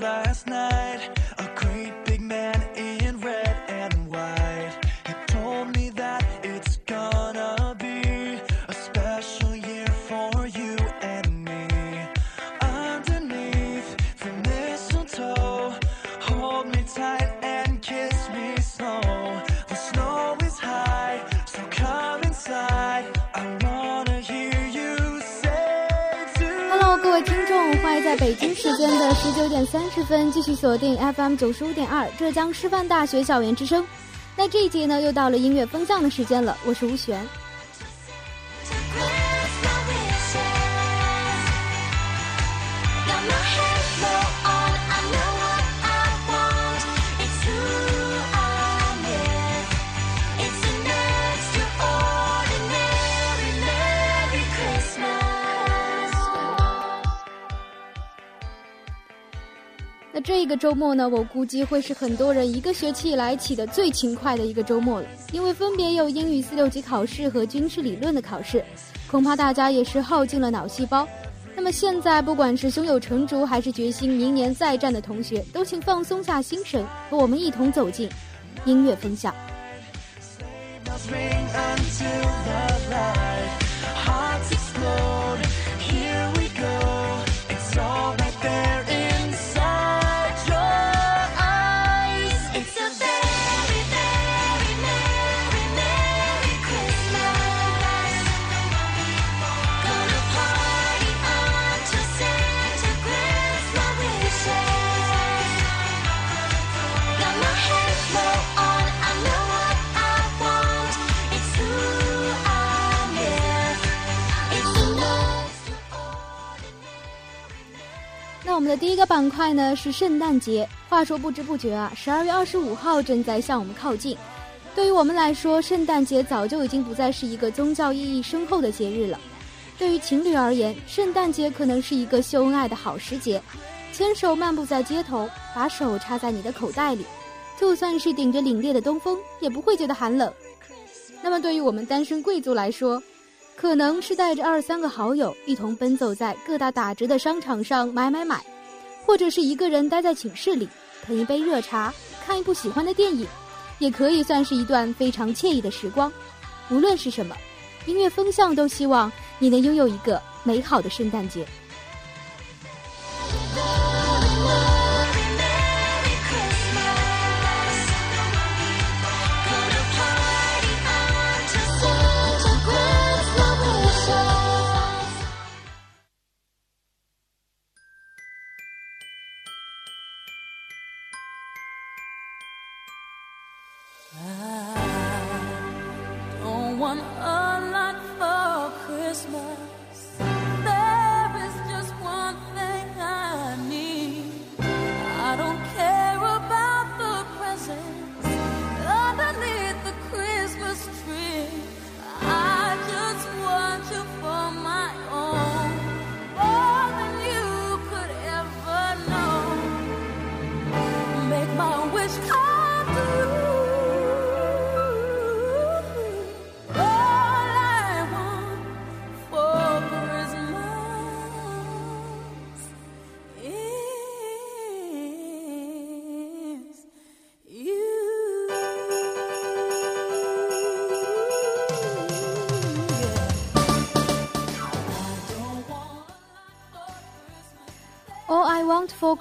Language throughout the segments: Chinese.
last night. 的十九点三十分继续锁定 FM 九十五点二浙江师范大学校园之声。那这一节呢，又到了音乐风向的时间了，我是吴璇。那这个周末呢，我估计会是很多人一个学期以来起的最勤快的一个周末了，因为分别有英语四六级考试和军事理论的考试，恐怕大家也是耗尽了脑细胞。那么现在，不管是胸有成竹还是决心明年再战的同学，都请放松下心神，和我们一同走进音乐分享。们的第一个板块呢是圣诞节。话说不知不觉啊，十二月二十五号正在向我们靠近。对于我们来说，圣诞节早就已经不再是一个宗教意义深厚的节日了。对于情侣而言，圣诞节可能是一个秀恩爱的好时节，牵手漫步在街头，把手插在你的口袋里，就算是顶着凛冽的东风，也不会觉得寒冷。那么对于我们单身贵族来说，可能是带着二三个好友一同奔走在各大打折的商场上买买买，或者是一个人待在寝室里捧一杯热茶，看一部喜欢的电影，也可以算是一段非常惬意的时光。无论是什么，音乐风向都希望你能拥有一个美好的圣诞节。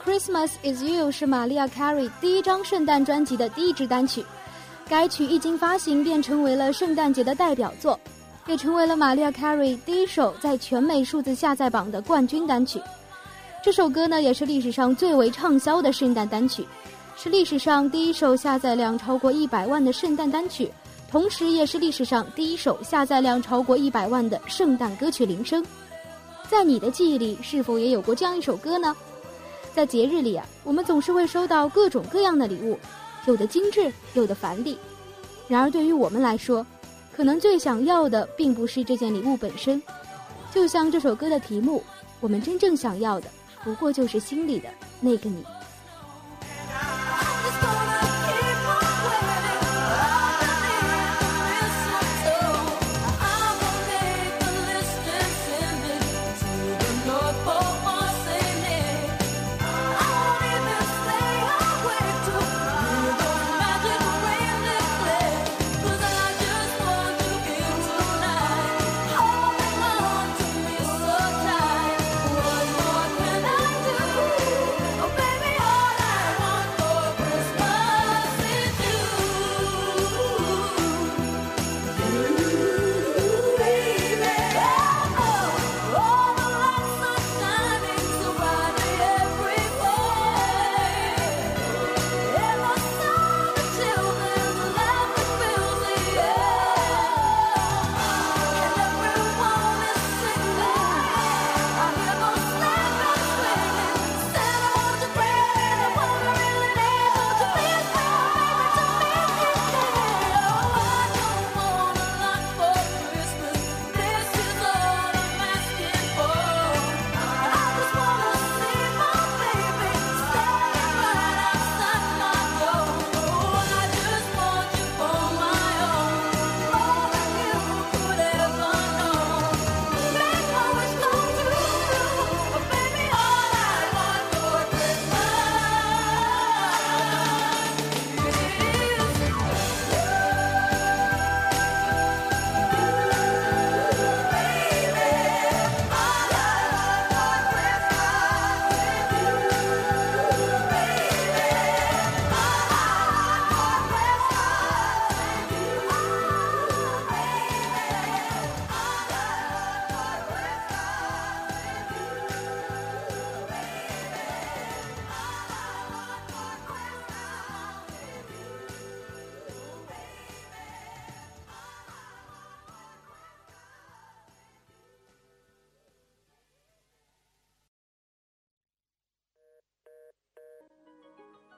Christmas Is You 是玛丽亚· Carey 第一张圣诞专辑的第一支单曲。该曲一经发行便成为了圣诞节的代表作，也成为了玛丽亚· Carey 第一首在全美数字下载榜的冠军单曲。这首歌呢，也是历史上最为畅销的圣诞单曲，是历史上第一首下载量超过一百万的圣诞单曲，同时也是历史上第一首下载量超过一百万的圣诞歌曲铃声。在你的记忆里，是否也有过这样一首歌呢？在节日里啊，我们总是会收到各种各样的礼物，有的精致，有的繁丽。然而，对于我们来说，可能最想要的并不是这件礼物本身，就像这首歌的题目，我们真正想要的，不过就是心里的那个你。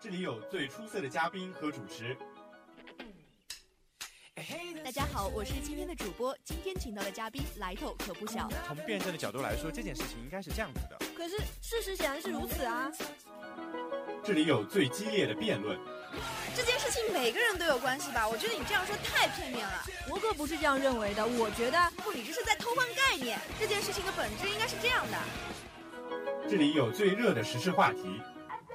这里有最出色的嘉宾和主持。大家好，我是今天的主播。今天请到的嘉宾来头可不小。从辩证的角度来说，这件事情应该是这样子的。可是事实显然是如此啊！这里有最激烈的辩论。这件事情每个人都有关系吧？我觉得你这样说太片面了。我可不是这样认为的，我觉得不，你这是在偷换概念。这件事情的本质应该是这样的：这里有最热的时事话题。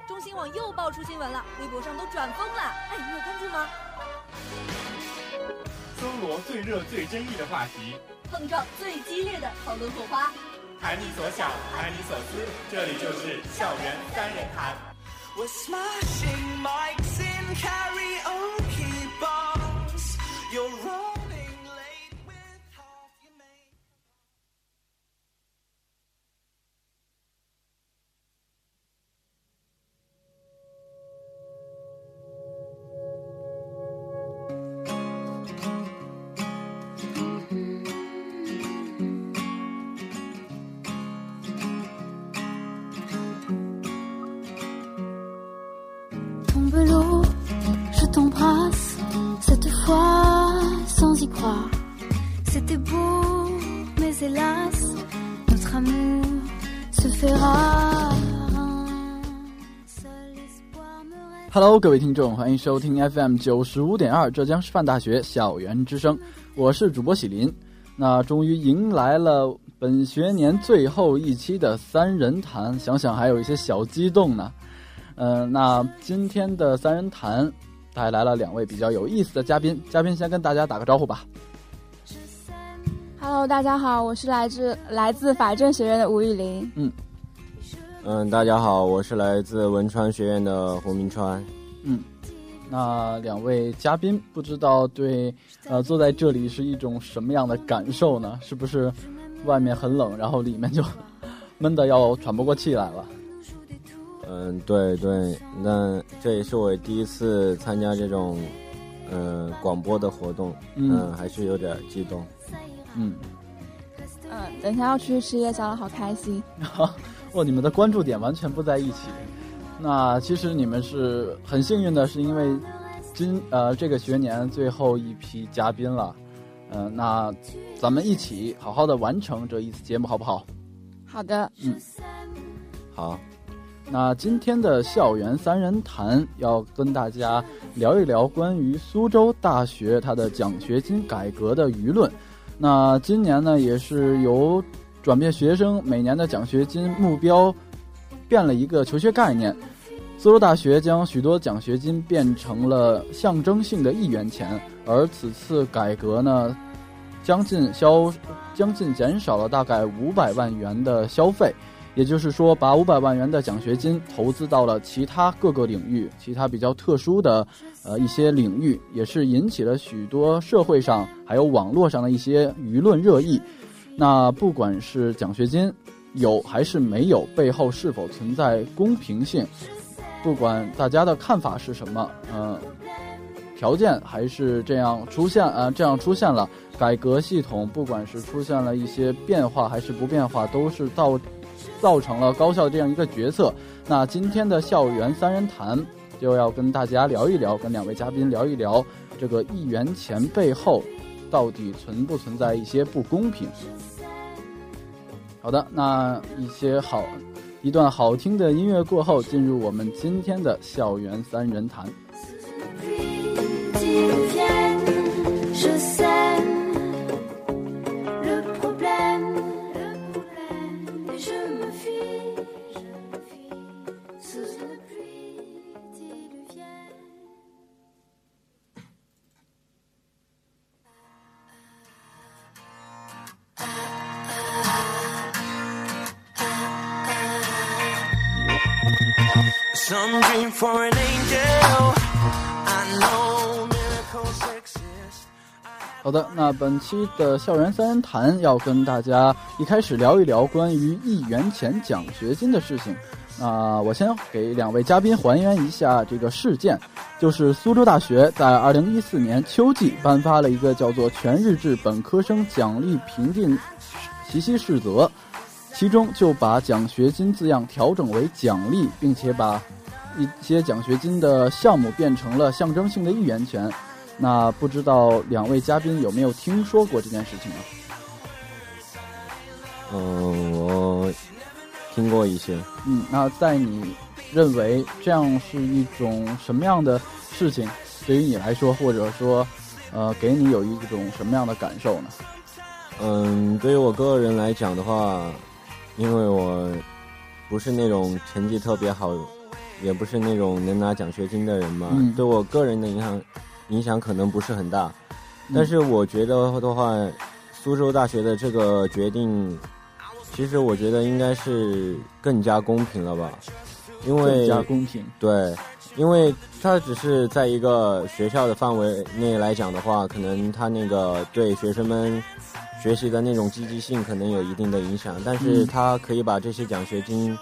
中新网又爆出新闻了，微博上都转疯了。哎，你有关注吗？搜罗最热最争议的话题，碰撞最激烈的讨论火花。谈你所想，谈你所思，这里就是校园三人谈。Hello，各位听众，欢迎收听 FM 九十五点二浙江师范大学校园之声，我是主播喜林。那终于迎来了本学年最后一期的三人谈，想想还有一些小激动呢。嗯、那今天的三人谈带来了两位比较有意思的嘉宾，嘉宾先跟大家打个招呼吧。Hello，大家好，我是来自来自法政学院的吴雨林。嗯，大家好，我是来自文川学院的胡明川。嗯那两位嘉宾不知道对呃坐在这里是一种什么样的感受呢？是不是外面很冷，然后里面就闷得要喘不过气来了？嗯，对对，那这也是我第一次参加这种呃广播的活动，嗯嗯，还是有点激动。嗯，嗯，等一下要出去吃夜宵了，好开心。哦，你们的关注点完全不在一起。那其实你们是很幸运的，是因为今呃这个学年最后一批嘉宾了。嗯、那咱们一起好好的完成这一次节目，好不好？好的，嗯好，那今天的校园三人谈要跟大家聊一聊关于苏州大学它的奖学金改革的舆论。那今年呢，也是由转变学生每年的奖学金目标变了一个求学概念。苏州大学将许多奖学金变成了象征性的一元钱，而此次改革呢，将近消将近减少了大概五百万元的消费。也就是说，把五百万元的奖学金投资到了其他各个领域，其他比较特殊的呃一些领域，也是引起了许多社会上还有网络上的一些舆论热议。那不管是奖学金有还是没有，背后是否存在公平性，不管大家的看法是什么，呃，条件还是这样出现啊、这样出现了改革系统，不管是出现了一些变化还是不变化，都是造造成了高校这样一个决策。那今天的校园三人谈就要跟大家聊一聊，跟两位嘉宾聊一聊这个一元钱背后到底存不存在一些不公平。好的，那一些好一段好听的音乐过后，进入我们今天的校园三人谈。好的，那本期的校园三人谈要跟大家一开始聊一聊关于一元钱奖学金的事情。那我先给两位嘉宾还原一下这个事件，就是苏州大学在二零一四年秋季颁发了一个叫做“全日制本科生奖励评定习习适则”，其中就把奖学金字样调整为奖励，并且把一些奖学金的项目变成了象征性的一元钱。那不知道两位嘉宾有没有听说过这件事情呢？嗯，我听过一些。嗯，那在你认为这样是一种什么样的事情？对于你来说，或者说，呃，给你有一种什么样的感受呢？嗯，对于我个人来讲的话，因为我不是那种成绩特别好，也不是那种能拿奖学金的人嘛，嗯。对我个人的影响影响可能不是很大。嗯。但是我觉得的话，苏州大学的这个决定，其实我觉得应该是更加公平了吧，因为更加公平。对，因为它只是在一个学校的范围内来讲的话，可能他那个对学生们学习的那种积极性可能有一定的影响，但是嗯。它可以把这些奖学金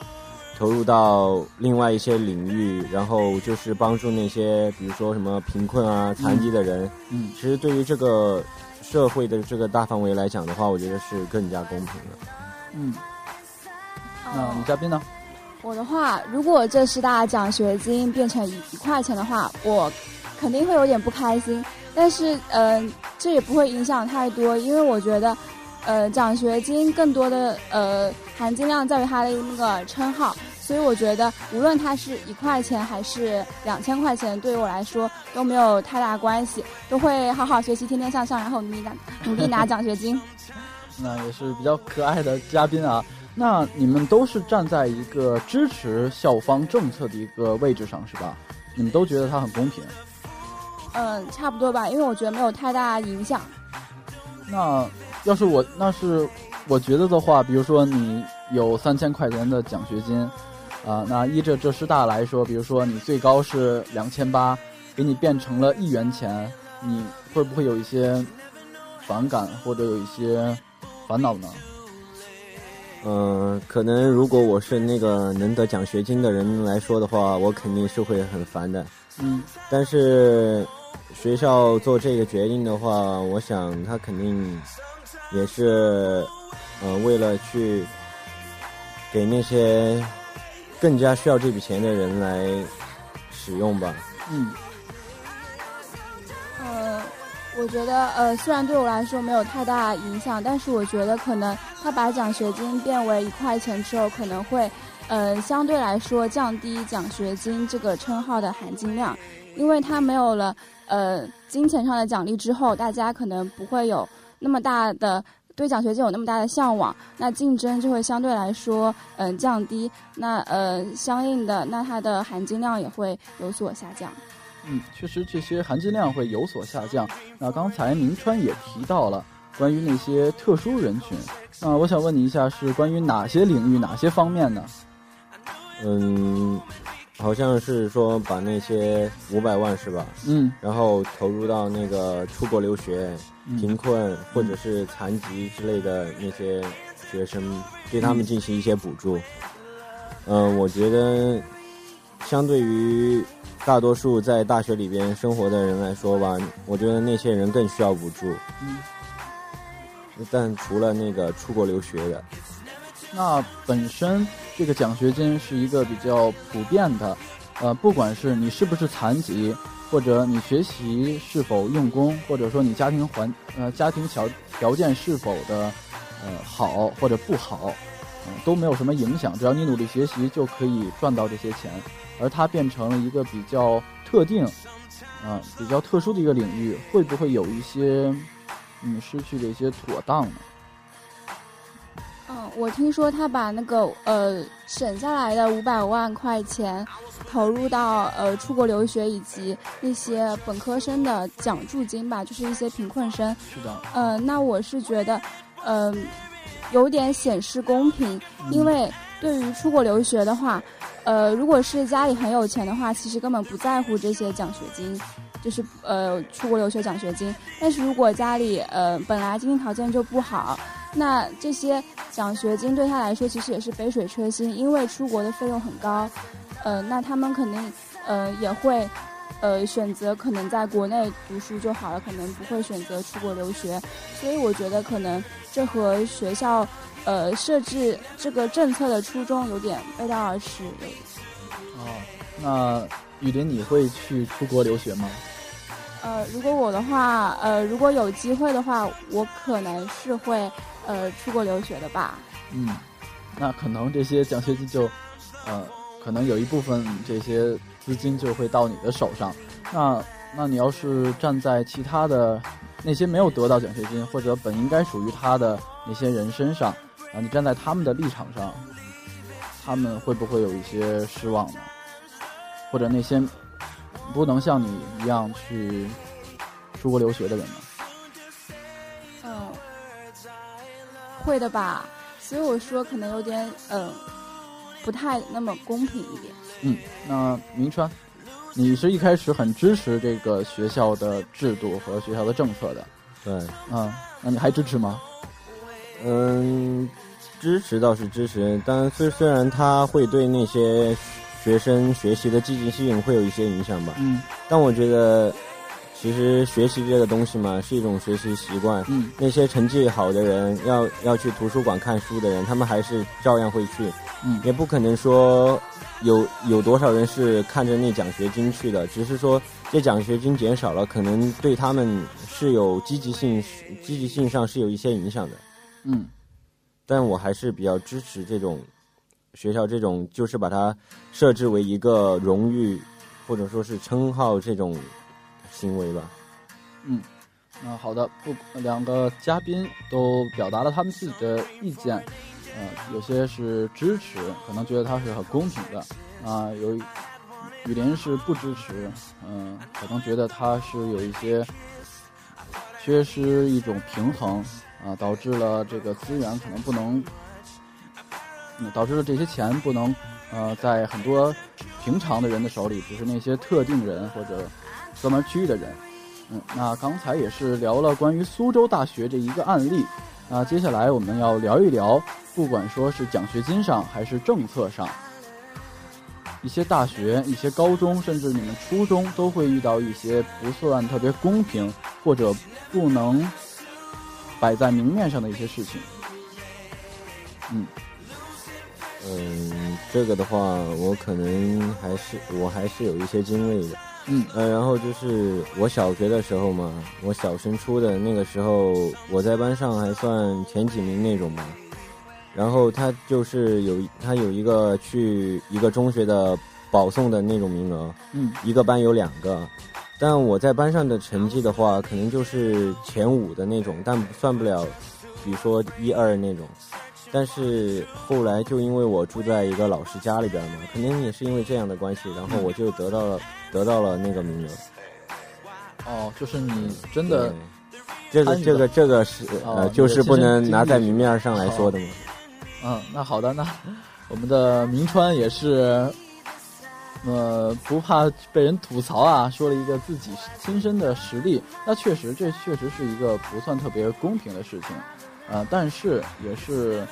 投入到另外一些领域，然后就是帮助那些比如说什么贫困啊、残疾的人。嗯，其实对于这个社会的这个大范围来讲的话，我觉得是更加公平的。嗯，那女嘉宾呢？我的话，如果这十大奖学金变成一一块钱的话，我肯定会有点不开心。但是，嗯、这也不会影响太多，因为我觉得，呃，奖学金更多的呃含金量在于它的那个称号，所以我觉得无论它是一块钱还是两千块钱，对于我来说都没有太大关系，都会好好学习，天天向上，然后努力拿 努力拿奖学金。那也是比较可爱的嘉宾啊。那你们都是站在一个支持校方政策的一个位置上，是吧？你们都觉得它很公平。嗯，差不多吧，因为我觉得没有太大影响。那要是我，那是我觉得的话，比如说你有三千块钱的奖学金，啊、那依着这师大来说，比如说你最高是两千八，给你变成了一元钱，你会不会有一些反感或者有一些烦恼呢？嗯，可能如果我是那个能得奖学金的人来说的话，我肯定是会很烦的。嗯，但是学校做这个决定的话，我想他肯定也是，呃，为了去给那些更加需要这笔钱的人来使用吧。嗯，呃，我觉得呃，虽然对我来说没有太大影响，但是我觉得可能他把奖学金变为一块钱之后，可能会呃相对来说降低奖学金这个称号的含金量，因为他没有了呃金钱上的奖励之后，大家可能不会有那么大的。对奖学金有那么大的向往，那竞争就会相对来说，嗯、降低。那呃，相应的，那它的含金量也会有所下降。嗯，确实这些含金量会有所下降。那刚才明川也提到了关于那些特殊人群，那我想问你一下，是关于哪些领域、哪些方面呢？嗯，好像是说把那些五百万是吧？嗯，然后投入到那个出国留学、嗯贫困或者是残疾之类的那些学生，对他们进行一些补助。嗯、我觉得相对于大多数在大学里边生活的人来说吧，我觉得那些人更需要补助。嗯，但除了那个出国留学的，那本身这个奖学金是一个比较普遍的，呃，不管是你是不是残疾，或者你学习是否用功，或者说你家庭环呃家庭条条件是否的呃好或者不好，嗯、都没有什么影响，只要你努力学习就可以赚到这些钱，而它变成了一个比较特定，啊、比较特殊的一个领域，会不会有一些嗯失去的一些妥当呢？嗯，我听说他把那个呃省下来的五百万块钱投入到呃出国留学以及那些本科生的奖助金吧，就是一些贫困生。是的，呃，那我是觉得，嗯、有点显示公平，因为对于出国留学的话，呃，如果是家里很有钱的话，其实根本不在乎这些奖学金，就是呃出国留学奖学金。但是如果家里呃本来经济条件就不好，那这些奖学金对他来说其实也是杯水车薪，因为出国的费用很高，呃，那他们肯定呃也会。呃，选择可能在国内读书就好了，可能不会选择出国留学，所以我觉得可能这和学校呃设置这个政策的初衷有点背道而驰。哦，那雨林，你会去出国留学吗？呃，如果我的话，呃，如果有机会的话，我可能是会呃出国留学的吧。嗯，那可能这些奖学金就，呃，可能有一部分这些资金就会到你的手上。那那你要是站在其他的那些没有得到奖学金或者本应该属于他的那些人身上啊，你站在他们的立场上，他们会不会有一些失望呢？或者那些不能像你一样去出国留学的人呢？会的吧。所以我说可能有点嗯、呃不太那么公平一点。嗯，那明川，你是一开始很支持这个学校的制度和学校的政策的，对，嗯，那你还支持吗？嗯，支持倒是支持，但虽虽然它会对那些学生学习的积极性会有一些影响吧，嗯但我觉得，其实学习这个东西嘛，是一种学习习惯。嗯那些成绩好的人，要要去图书馆看书的人，他们还是照样会去，嗯也不可能说有有多少人是看着那奖学金去的，只是说这奖学金减少了，可能对他们是有积极性，积极性上是有一些影响的。嗯但我还是比较支持这种学校这种，就是把它设置为一个荣誉或者说是称号这种行为吧。嗯，那好的，不，两个嘉宾都表达了他们自己的意见，呃，有些是支持，可能觉得它是很公平的，啊、有雨林是不支持，嗯、可能觉得它是有一些缺失一种平衡，啊、导致了这个资源可能不能，导致了这些钱不能，呃，在很多平常的人的手里，只是那些特定人或者专门区域的人。嗯，那刚才也是聊了关于苏州大学这一个案例，那接下来我们要聊一聊，不管说是奖学金上还是政策上，一些大学、一些高中，甚至你们初中都会遇到一些不算特别公平或者不能摆在明面上的一些事情。嗯嗯，这个的话，我可能还是我还是有一些经历的。嗯呃，然后就是我小学的时候嘛，我小升初的那个时候，我在班上还算前几名那种吧。然后他就是有他有一个去一个中学的保送的那种名额，嗯一个班有两个。但我在班上的成绩的话，可能就是前五的那种，但算不了，比如说一二那种。但是后来就因为我住在一个老师家里边嘛，可能也是因为这样的关系，然后我就得到了得到了那个名额。哦，就是你真的这个这个这个是哦呃，就是不能拿在明面上上来说的吗。嗯，那好的，那我们的明川也是，呃，不怕被人吐槽啊，说了一个自己亲身的实力。那确实，这确实是一个不算特别公平的事情，呃，但是也是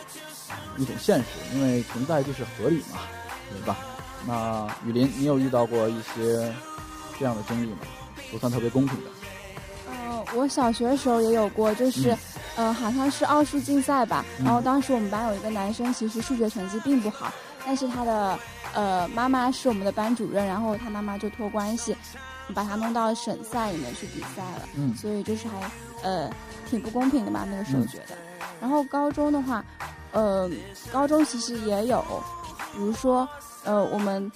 一种现实，因为存在就是合理嘛，对吧？那雨林，你有遇到过一些这样的经历吗？不算特别公平的。呃，我小学的时候也有过，就是，嗯呃，好像是奥数竞赛吧。嗯然后当时我们班有一个男生，其实数学成绩并不好，但是他的呃妈妈是我们的班主任，然后他妈妈就托关系把他弄到省赛里面去比赛了。嗯所以就是还呃挺不公平的吧，那个时候嗯觉得。然后高中的话，呃，高中其实也有，比如说呃我们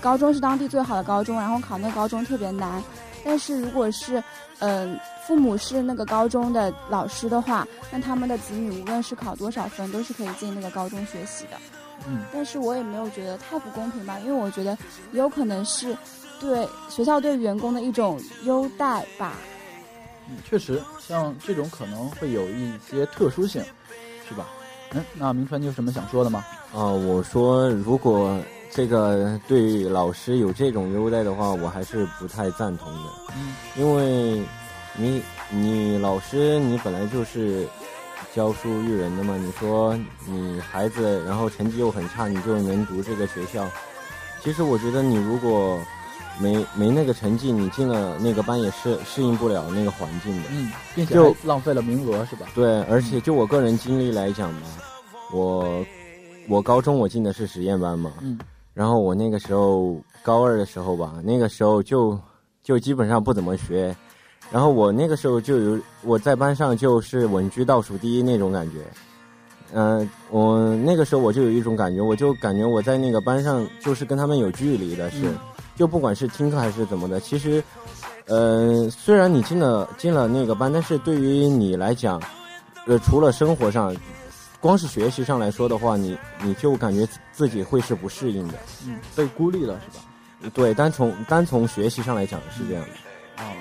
高中是当地最好的高中，然后考那个高中特别难。但是如果是嗯、父母是那个高中的老师的话，那他们的子女无论是考多少分，都是可以进那个高中学习的。嗯但是我也没有觉得太不公平吧，因为我觉得也有可能是对学校对员工的一种优待吧。嗯，确实，像这种可能会有一些特殊性，是吧？嗯，那明川，你有什么想说的吗？啊，我说如果这个对老师有这种优待的话，我还是不太赞同的。嗯，因为你你老师你本来就是教书育人的嘛，你说你孩子然后成绩又很差，你就能读这个学校，其实我觉得你如果没没那个成绩，你进了那个班也是适应不了那个环境的。嗯，并且就浪费了名额，是吧？对，而且就我个人经历来讲嘛，我我高中我进的是实验班嘛，嗯，然后我那个时候高二的时候吧，那个时候就就基本上不怎么学，然后我那个时候就有我在班上就是稳居倒数第一那种感觉。嗯、我那个时候我就有一种感觉，我就感觉我在那个班上就是跟他们有距离的是，嗯。就不管是听课还是怎么的，其实，呃，虽然你进了进了那个班，但是对于你来讲，呃，除了生活上，光是学习上来说的话，你你就感觉自己会是不适应的。嗯，被孤立了是吧？对，单从单从学习上来讲是这样的。啊，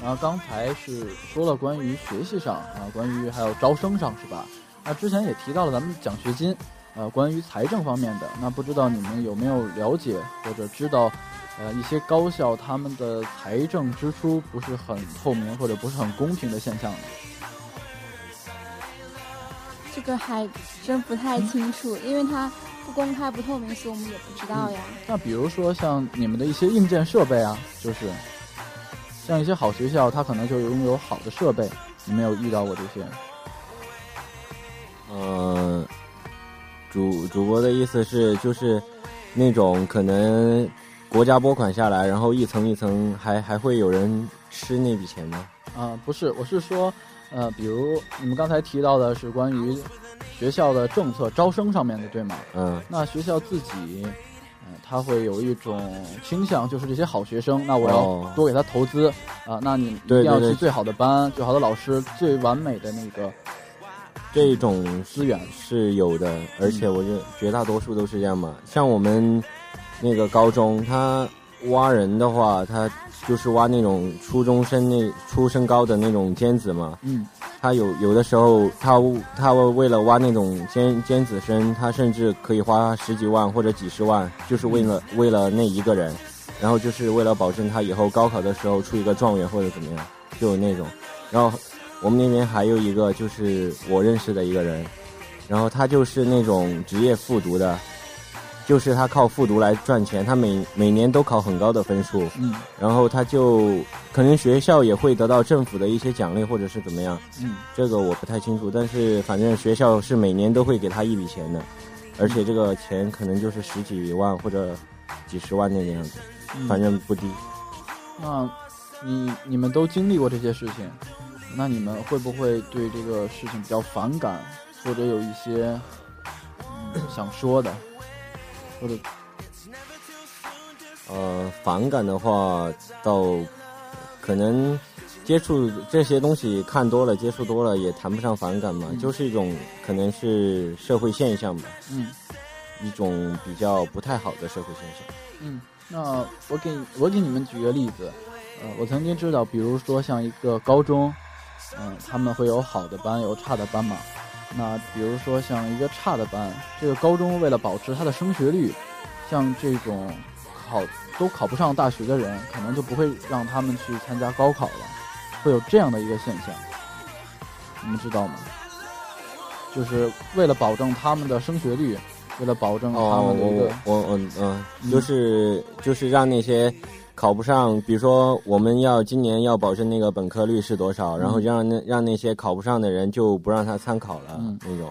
然后刚才是说了关于学习上啊，关于还有招生上是吧？那之前也提到了咱们奖学金，呃，关于财政方面的，那不知道你们有没有了解或者知道，呃，一些高校他们的财政支出不是很透明或者不是很公平的现象呢？这个还真不太清楚，因为它不公开、不透明，所以我们也不知道呀。那比如说像你们的一些硬件设备啊，就是像一些好学校，它可能就拥有好的设备，你们有遇到过这些？嗯、主主播的意思是就是那种可能国家拨款下来，然后一层一层还还会有人吃那笔钱吗？啊、不是，我是说，呃，比如你们刚才提到的是关于学校的政策招生上面的，对吗？嗯。那学校自己，呃，他会有一种倾向，就是这些好学生，那我哦。要多给他投资啊、那你一定要去最好的班、最好的老师、最完美的那个这种资源。是有的，而且我觉得绝大多数都是这样嘛。像我们那个高中，他挖人的话，他就是挖那种初中生那初升高的那种尖子嘛。嗯，他有有的时候，他他为了挖那种尖尖子生，他甚至可以花十几万或者几十万，就是为了、为了那一个人，然后就是为了保证他以后高考的时候出一个状元或者怎么样，就有那种。然后我们那边还有一个就是我认识的一个人，然后他就是那种职业复读的，就是他靠复读来赚钱，他每每年都考很高的分数，嗯。然后他就可能学校也会得到政府的一些奖励或者是怎么样，嗯。这个我不太清楚，但是反正学校是每年都会给他一笔钱的，而且这个钱可能就是十几万或者几十万那个样子，嗯。反正不低。那你你们都经历过这些事情，那你们会不会对这个事情比较反感，或者有一些、嗯、想说的，或者呃，反感的话，到可能接触这些东西看多了、接触多了，也谈不上反感嘛，就是一种可能是社会现象吧，嗯一种比较不太好的社会现象。嗯，那我给我给你们举个例子，呃，我曾经知道，比如说像一个高中，嗯、他们会有好的班，有差的班嘛。那比如说像一个差的班，这个高中为了保持它的升学率，像这种考都考不上大学的人，可能就不会让他们去参加高考了，会有这样的一个现象，你们知道吗？就是为了保证他们的升学率，为了保证他哦，们的一个、我我我嗯嗯嗯，就是就是让那些考不上，比如说我们要今年要保证那个本科率是多少，然后让那让那些考不上的人就不让他参考了、嗯那种。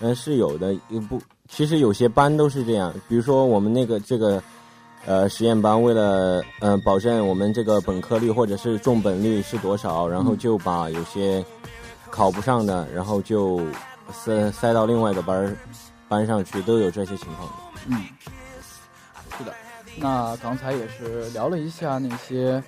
嗯，是有的，也不，其实有些班都是这样，比如说我们那个这个。呃，实验班为了嗯、呃、保证我们这个本科率或者是重本率是多少，然后就把有些考不上的，然后就塞塞到另外一个班儿班上去，都有这些情况的。嗯。那刚才也是聊了一下那些，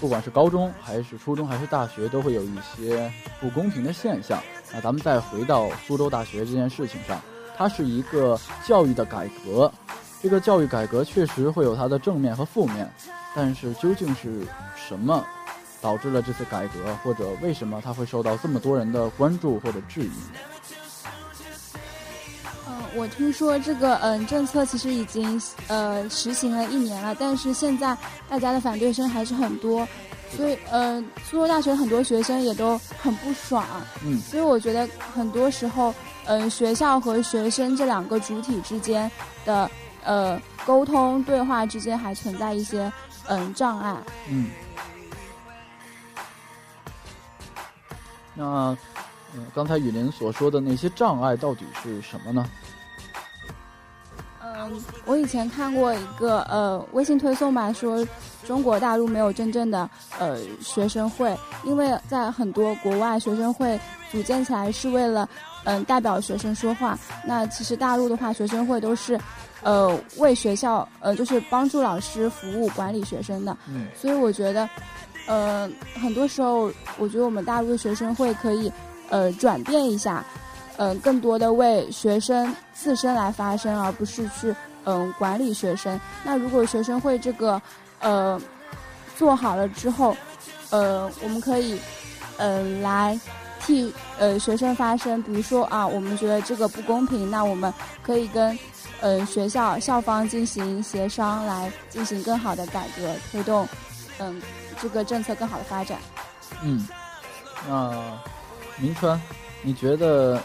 不管是高中还是初中还是大学，都会有一些不公平的现象。那咱们再回到苏州大学这件事情上，它是一个教育的改革。这个教育改革确实会有它的正面和负面，但是究竟是什么导致了这次改革，或者为什么它会受到这么多人的关注或者质疑？嗯，我听说这个嗯政策其实已经呃实行了一年了，但是现在大家的反对声还是很多，所以呃苏州大学很多学生也都很不爽。嗯，所以我觉得很多时候，嗯、学校和学生这两个主体之间的呃沟通对话之间还存在一些嗯障碍。嗯，那嗯、呃刚才雨林所说的那些障碍到底是什么呢？我以前看过一个呃微信推送吧，说中国大陆没有真正的呃学生会，因为在很多国外学生会组建起来是为了嗯、代表学生说话。那其实大陆的话，学生会都是呃为学校呃就是帮助老师服务管理学生的。嗯所以我觉得，呃，很多时候我觉得我们大陆的学生会可以呃转变一下。嗯，更多的为学生自身来发声，而不是去嗯管理学生。那如果学生会这个呃做好了之后，呃，我们可以呃来替呃学生发声。比如说啊，我们觉得这个不公平，那我们可以跟呃学校校方进行协商，来进行更好的改革，推动嗯这个政策更好的发展。嗯，那明川，你觉得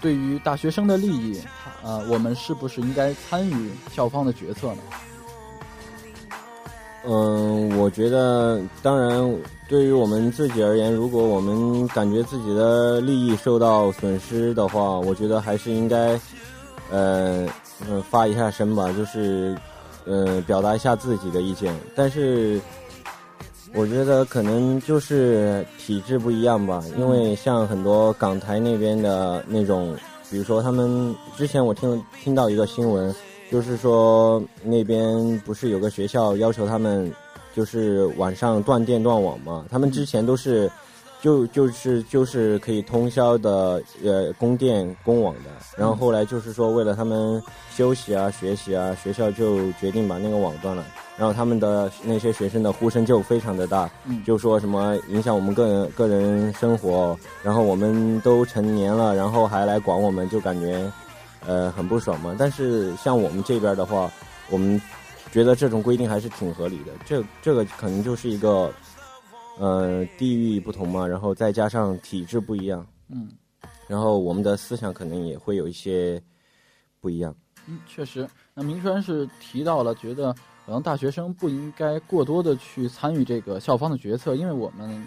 对于大学生的利益，呃，我们是不是应该参与校方的决策呢？嗯，我觉得，当然，对于我们自己而言，如果我们感觉自己的利益受到损失的话，我觉得还是应该，呃，嗯，发一下声吧，就是，呃，表达一下自己的意见。但是，我觉得可能就是体制不一样吧，因为像很多港台那边的那种，比如说他们之前我听听到一个新闻。就是说，那边不是有个学校要求他们，就是晚上断电断网嘛？他们之前都是，就就是就是可以通宵的呃供电供网的。然后后来就是说，为了他们休息啊、学习啊，学校就决定把那个网断了。然后他们的那些学生的呼声就非常的大，嗯就说什么影响我们个人个人生活，然后我们都成年了，然后还来管我们，就感觉。呃，很不爽嘛。但是像我们这边的话，我们觉得这种规定还是挺合理的。这这个可能就是一个，呃，地域不同嘛，然后再加上体制不一样，嗯然后我们的思想可能也会有一些不一样。嗯，确实。那明川是提到了，觉得可能大学生不应该过多的去参与这个校方的决策，因为我们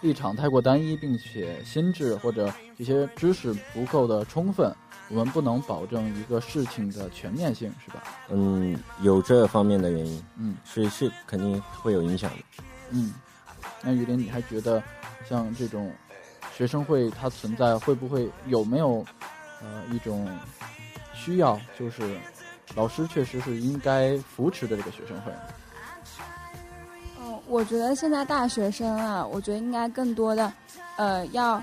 立场太过单一，并且心智或者这些知识不够的充分。我们不能保证一个事情的全面性，是吧？嗯，有这方面的原因，嗯，是是肯定会有影响的。嗯，那雨林，你还觉得像这种学生会它存在，会不会有没有呃一种需要，就是老师确实是应该扶持的这个学生会？嗯，我觉得现在大学生啊，我觉得应该更多的，呃，要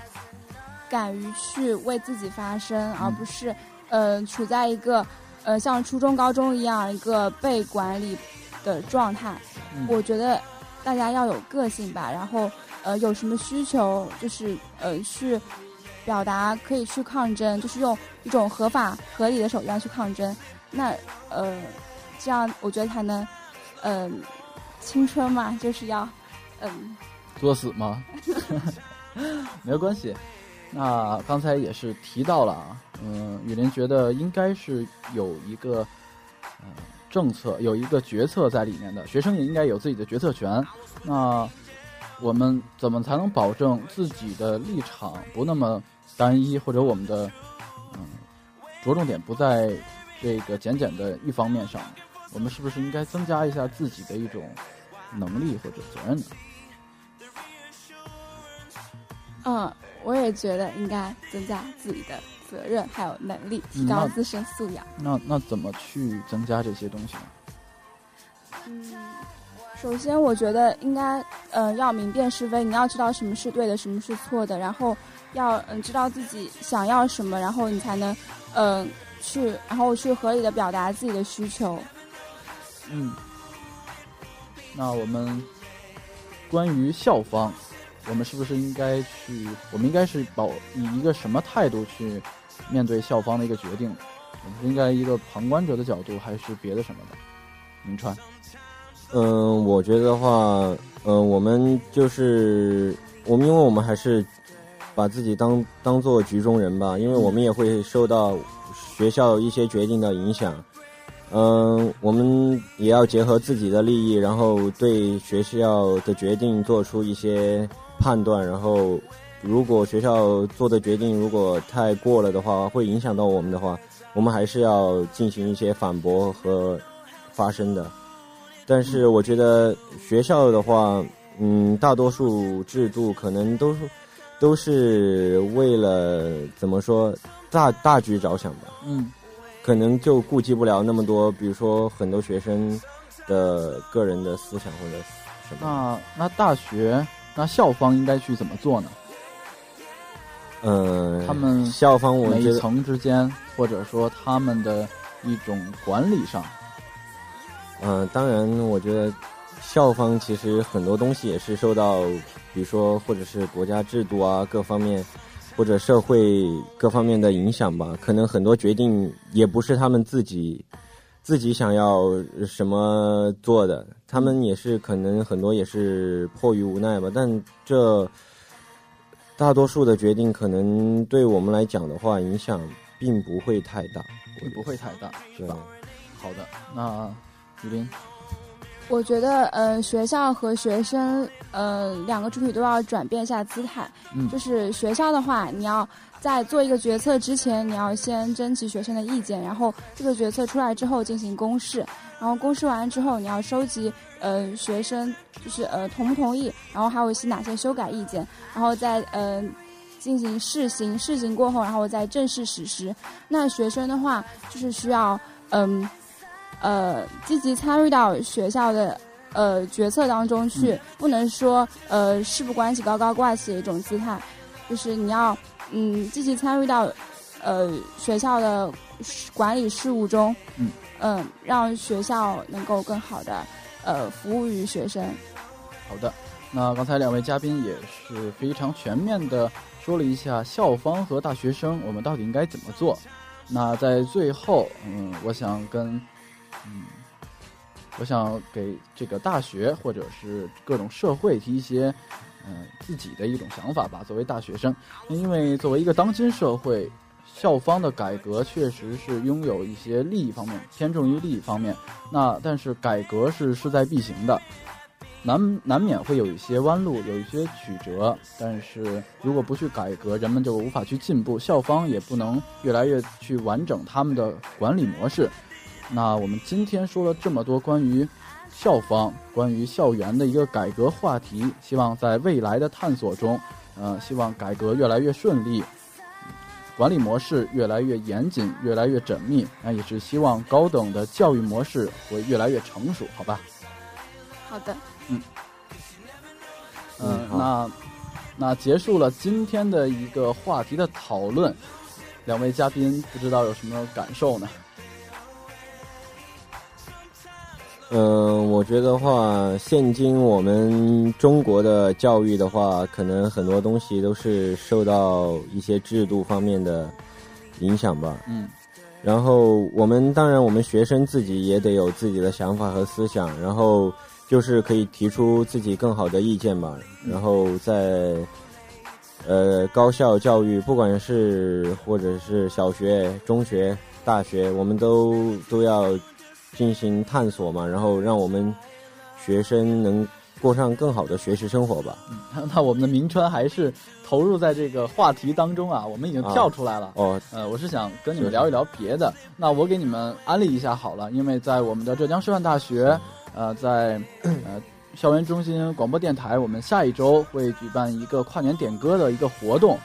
敢于去为自己发声，而不是，呃，处在一个，呃，像初中、高中一样一个被管理的状态。嗯我觉得大家要有个性吧，然后，呃，有什么需求就是，呃，去表达，可以去抗争，就是用一种合法合理的手段去抗争。那，呃，这样我觉得才能，嗯、青春嘛，就是要，嗯，作死吗？没有关系。那刚才也是提到了啊，嗯，雨林觉得应该是有一个呃政策，有一个决策在里面的，学生也应该有自己的决策权。那我们怎么才能保证自己的立场不那么单一，或者我们的嗯着重点不在这个减减的一方面上？我们是不是应该增加一下自己的一种能力或者责任呢？嗯，我也觉得应该增加自己的责任还有能力，提高自身素养。那那怎么去增加这些东西呢？嗯，首先我觉得应该，呃，要明辨是非，你要知道什么是对的，什么是错的，然后要嗯知道自己想要什么，然后你才能，嗯、去，然后去合理的表达自己的需求。嗯，那我们关于校方，我们是不是应该去？我们应该是保以一个什么态度去面对校方的一个决定？我们是应该一个旁观者的角度，还是别的什么的？明川，嗯，我觉得的话，嗯，我们就是我们，因为我们还是把自己当当做局中人吧，因为我们也会受到学校一些决定的影响。嗯，我们也要结合自己的利益，然后对学校的决定做出一些判断。然后，如果学校做的决定如果太过了的话，会影响到我们的话，我们还是要进行一些反驳和发声的。但是我觉得学校的话，嗯，大多数制度可能都都是为了怎么说大大局着想吧。嗯，可能就顾及不了那么多，比如说很多学生的个人的思想或者什么。那那大学那校方应该去怎么做呢？嗯，他们校方我觉得层之间，或者说他们的一种管理上，嗯，当然，我觉得校方其实很多东西也是受到，比如说或者是国家制度啊各方面，或者社会各方面的影响吧。可能很多决定也不是他们自己自己想要什么做的，他们也是可能很多也是迫于无奈吧。但这大多数的决定，可能对我们来讲的话，影响并不会太大。并不会太大，对吧？好的，那雨林，我觉得，呃，学校和学生，呃，两个主体都要转变一下姿态。嗯就是学校的话，你要在做一个决策之前，你要先征集学生的意见，然后这个决策出来之后进行公示，然后公示完之后，你要收集呃学生就是呃同不同意，然后还有一些哪些修改意见，然后再呃进行试行，试行过后，然后再正式实施。那学生的话，就是需要嗯呃积极参与到学校的。呃，决策当中去，不能说呃事不关己高高挂起的一种姿态，就是你要嗯积极参与到呃学校的管理事务中，嗯嗯，让学校能够更好的呃服务于学生。好的，那刚才两位嘉宾也是非常全面的说了一下校方和大学生我们到底应该怎么做。那在最后，嗯，我想跟，嗯，我想给这个大学或者是各种社会提一些，嗯、自己的一种想法吧。作为大学生，因为作为一个当今社会，校方的改革确实是拥有一些利益方面，偏重于利益方面。那但是改革是势在必行的。难难免会有一些弯路，有一些曲折，但是如果不去改革，人们就无法去进步，校方也不能越来越去完整他们的管理模式。那我们今天说了这么多关于校方、关于校园的一个改革话题，希望在未来的探索中，呃，希望改革越来越顺利，管理模式越来越严谨、越来越缜密，那也是希望高等的教育模式会越来越成熟，好吧？好的，嗯，嗯好那那结束了今天的一个话题的讨论，两位嘉宾不知道有什么感受呢？嗯，我觉得话，现今我们中国的教育的话，可能很多东西都是受到一些制度方面的影响吧。嗯然后我们当然，我们学生自己也得有自己的想法和思想，然后就是可以提出自己更好的意见吧。然后在呃高校教育，不管是或者是小学、中学、大学，我们都都要进行探索嘛，然后让我们学生能过上更好的学习生活吧。嗯那我们的明川还是投入在这个话题当中啊，我们已经跳出来了。哦，呃，我是想跟你们聊一聊别的。那我给你们安利一下好了，因为在我们的浙江师范大学，呃，在呃校园中心广播电台，我们下一周会举办一个跨年点歌的一个活动，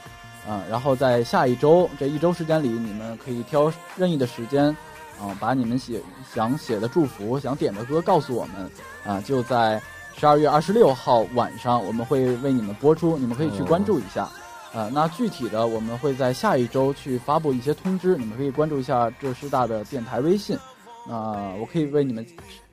啊、然后在下一周这一周时间里，你们可以挑任意的时间，啊、把你们写想写的祝福、想点的歌告诉我们，啊、就在十二月二十六号晚上，我们会为你们播出，你们可以去关注一下。呃，那具体的我们会在下一周去发布一些通知，你们可以关注一下浙师大的电台微信。那、我可以为你们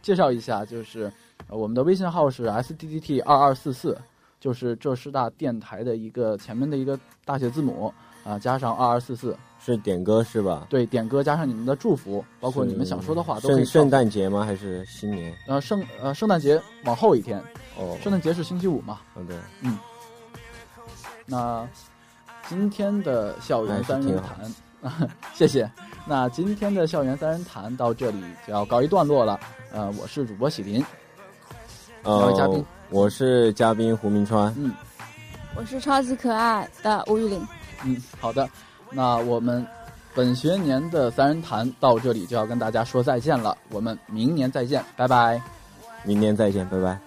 介绍一下，就是、呃我们的微信号是 s d d t 二二四四，就是浙师大电台的一个前面的一个大写字母啊、加上二二四四。是点歌是吧？对，点歌加上你们的祝福，包括你们想说的话都可以圣圣。诞节吗？还是新年？呃圣呃圣诞节往后一天，哦，圣诞节是星期五嘛？好的，那今天的校园三人谈，谢谢。那今天的校园三人谈到这里就要告一段落了。呃，我是主播喜林，两位嘉宾呃，我是嘉宾胡明川。嗯我是超级可爱的吴玉玲。嗯，好的。那我们本学年的三人谈到这里就要跟大家说再见了，我们明年再见，拜拜。明年再见，拜拜。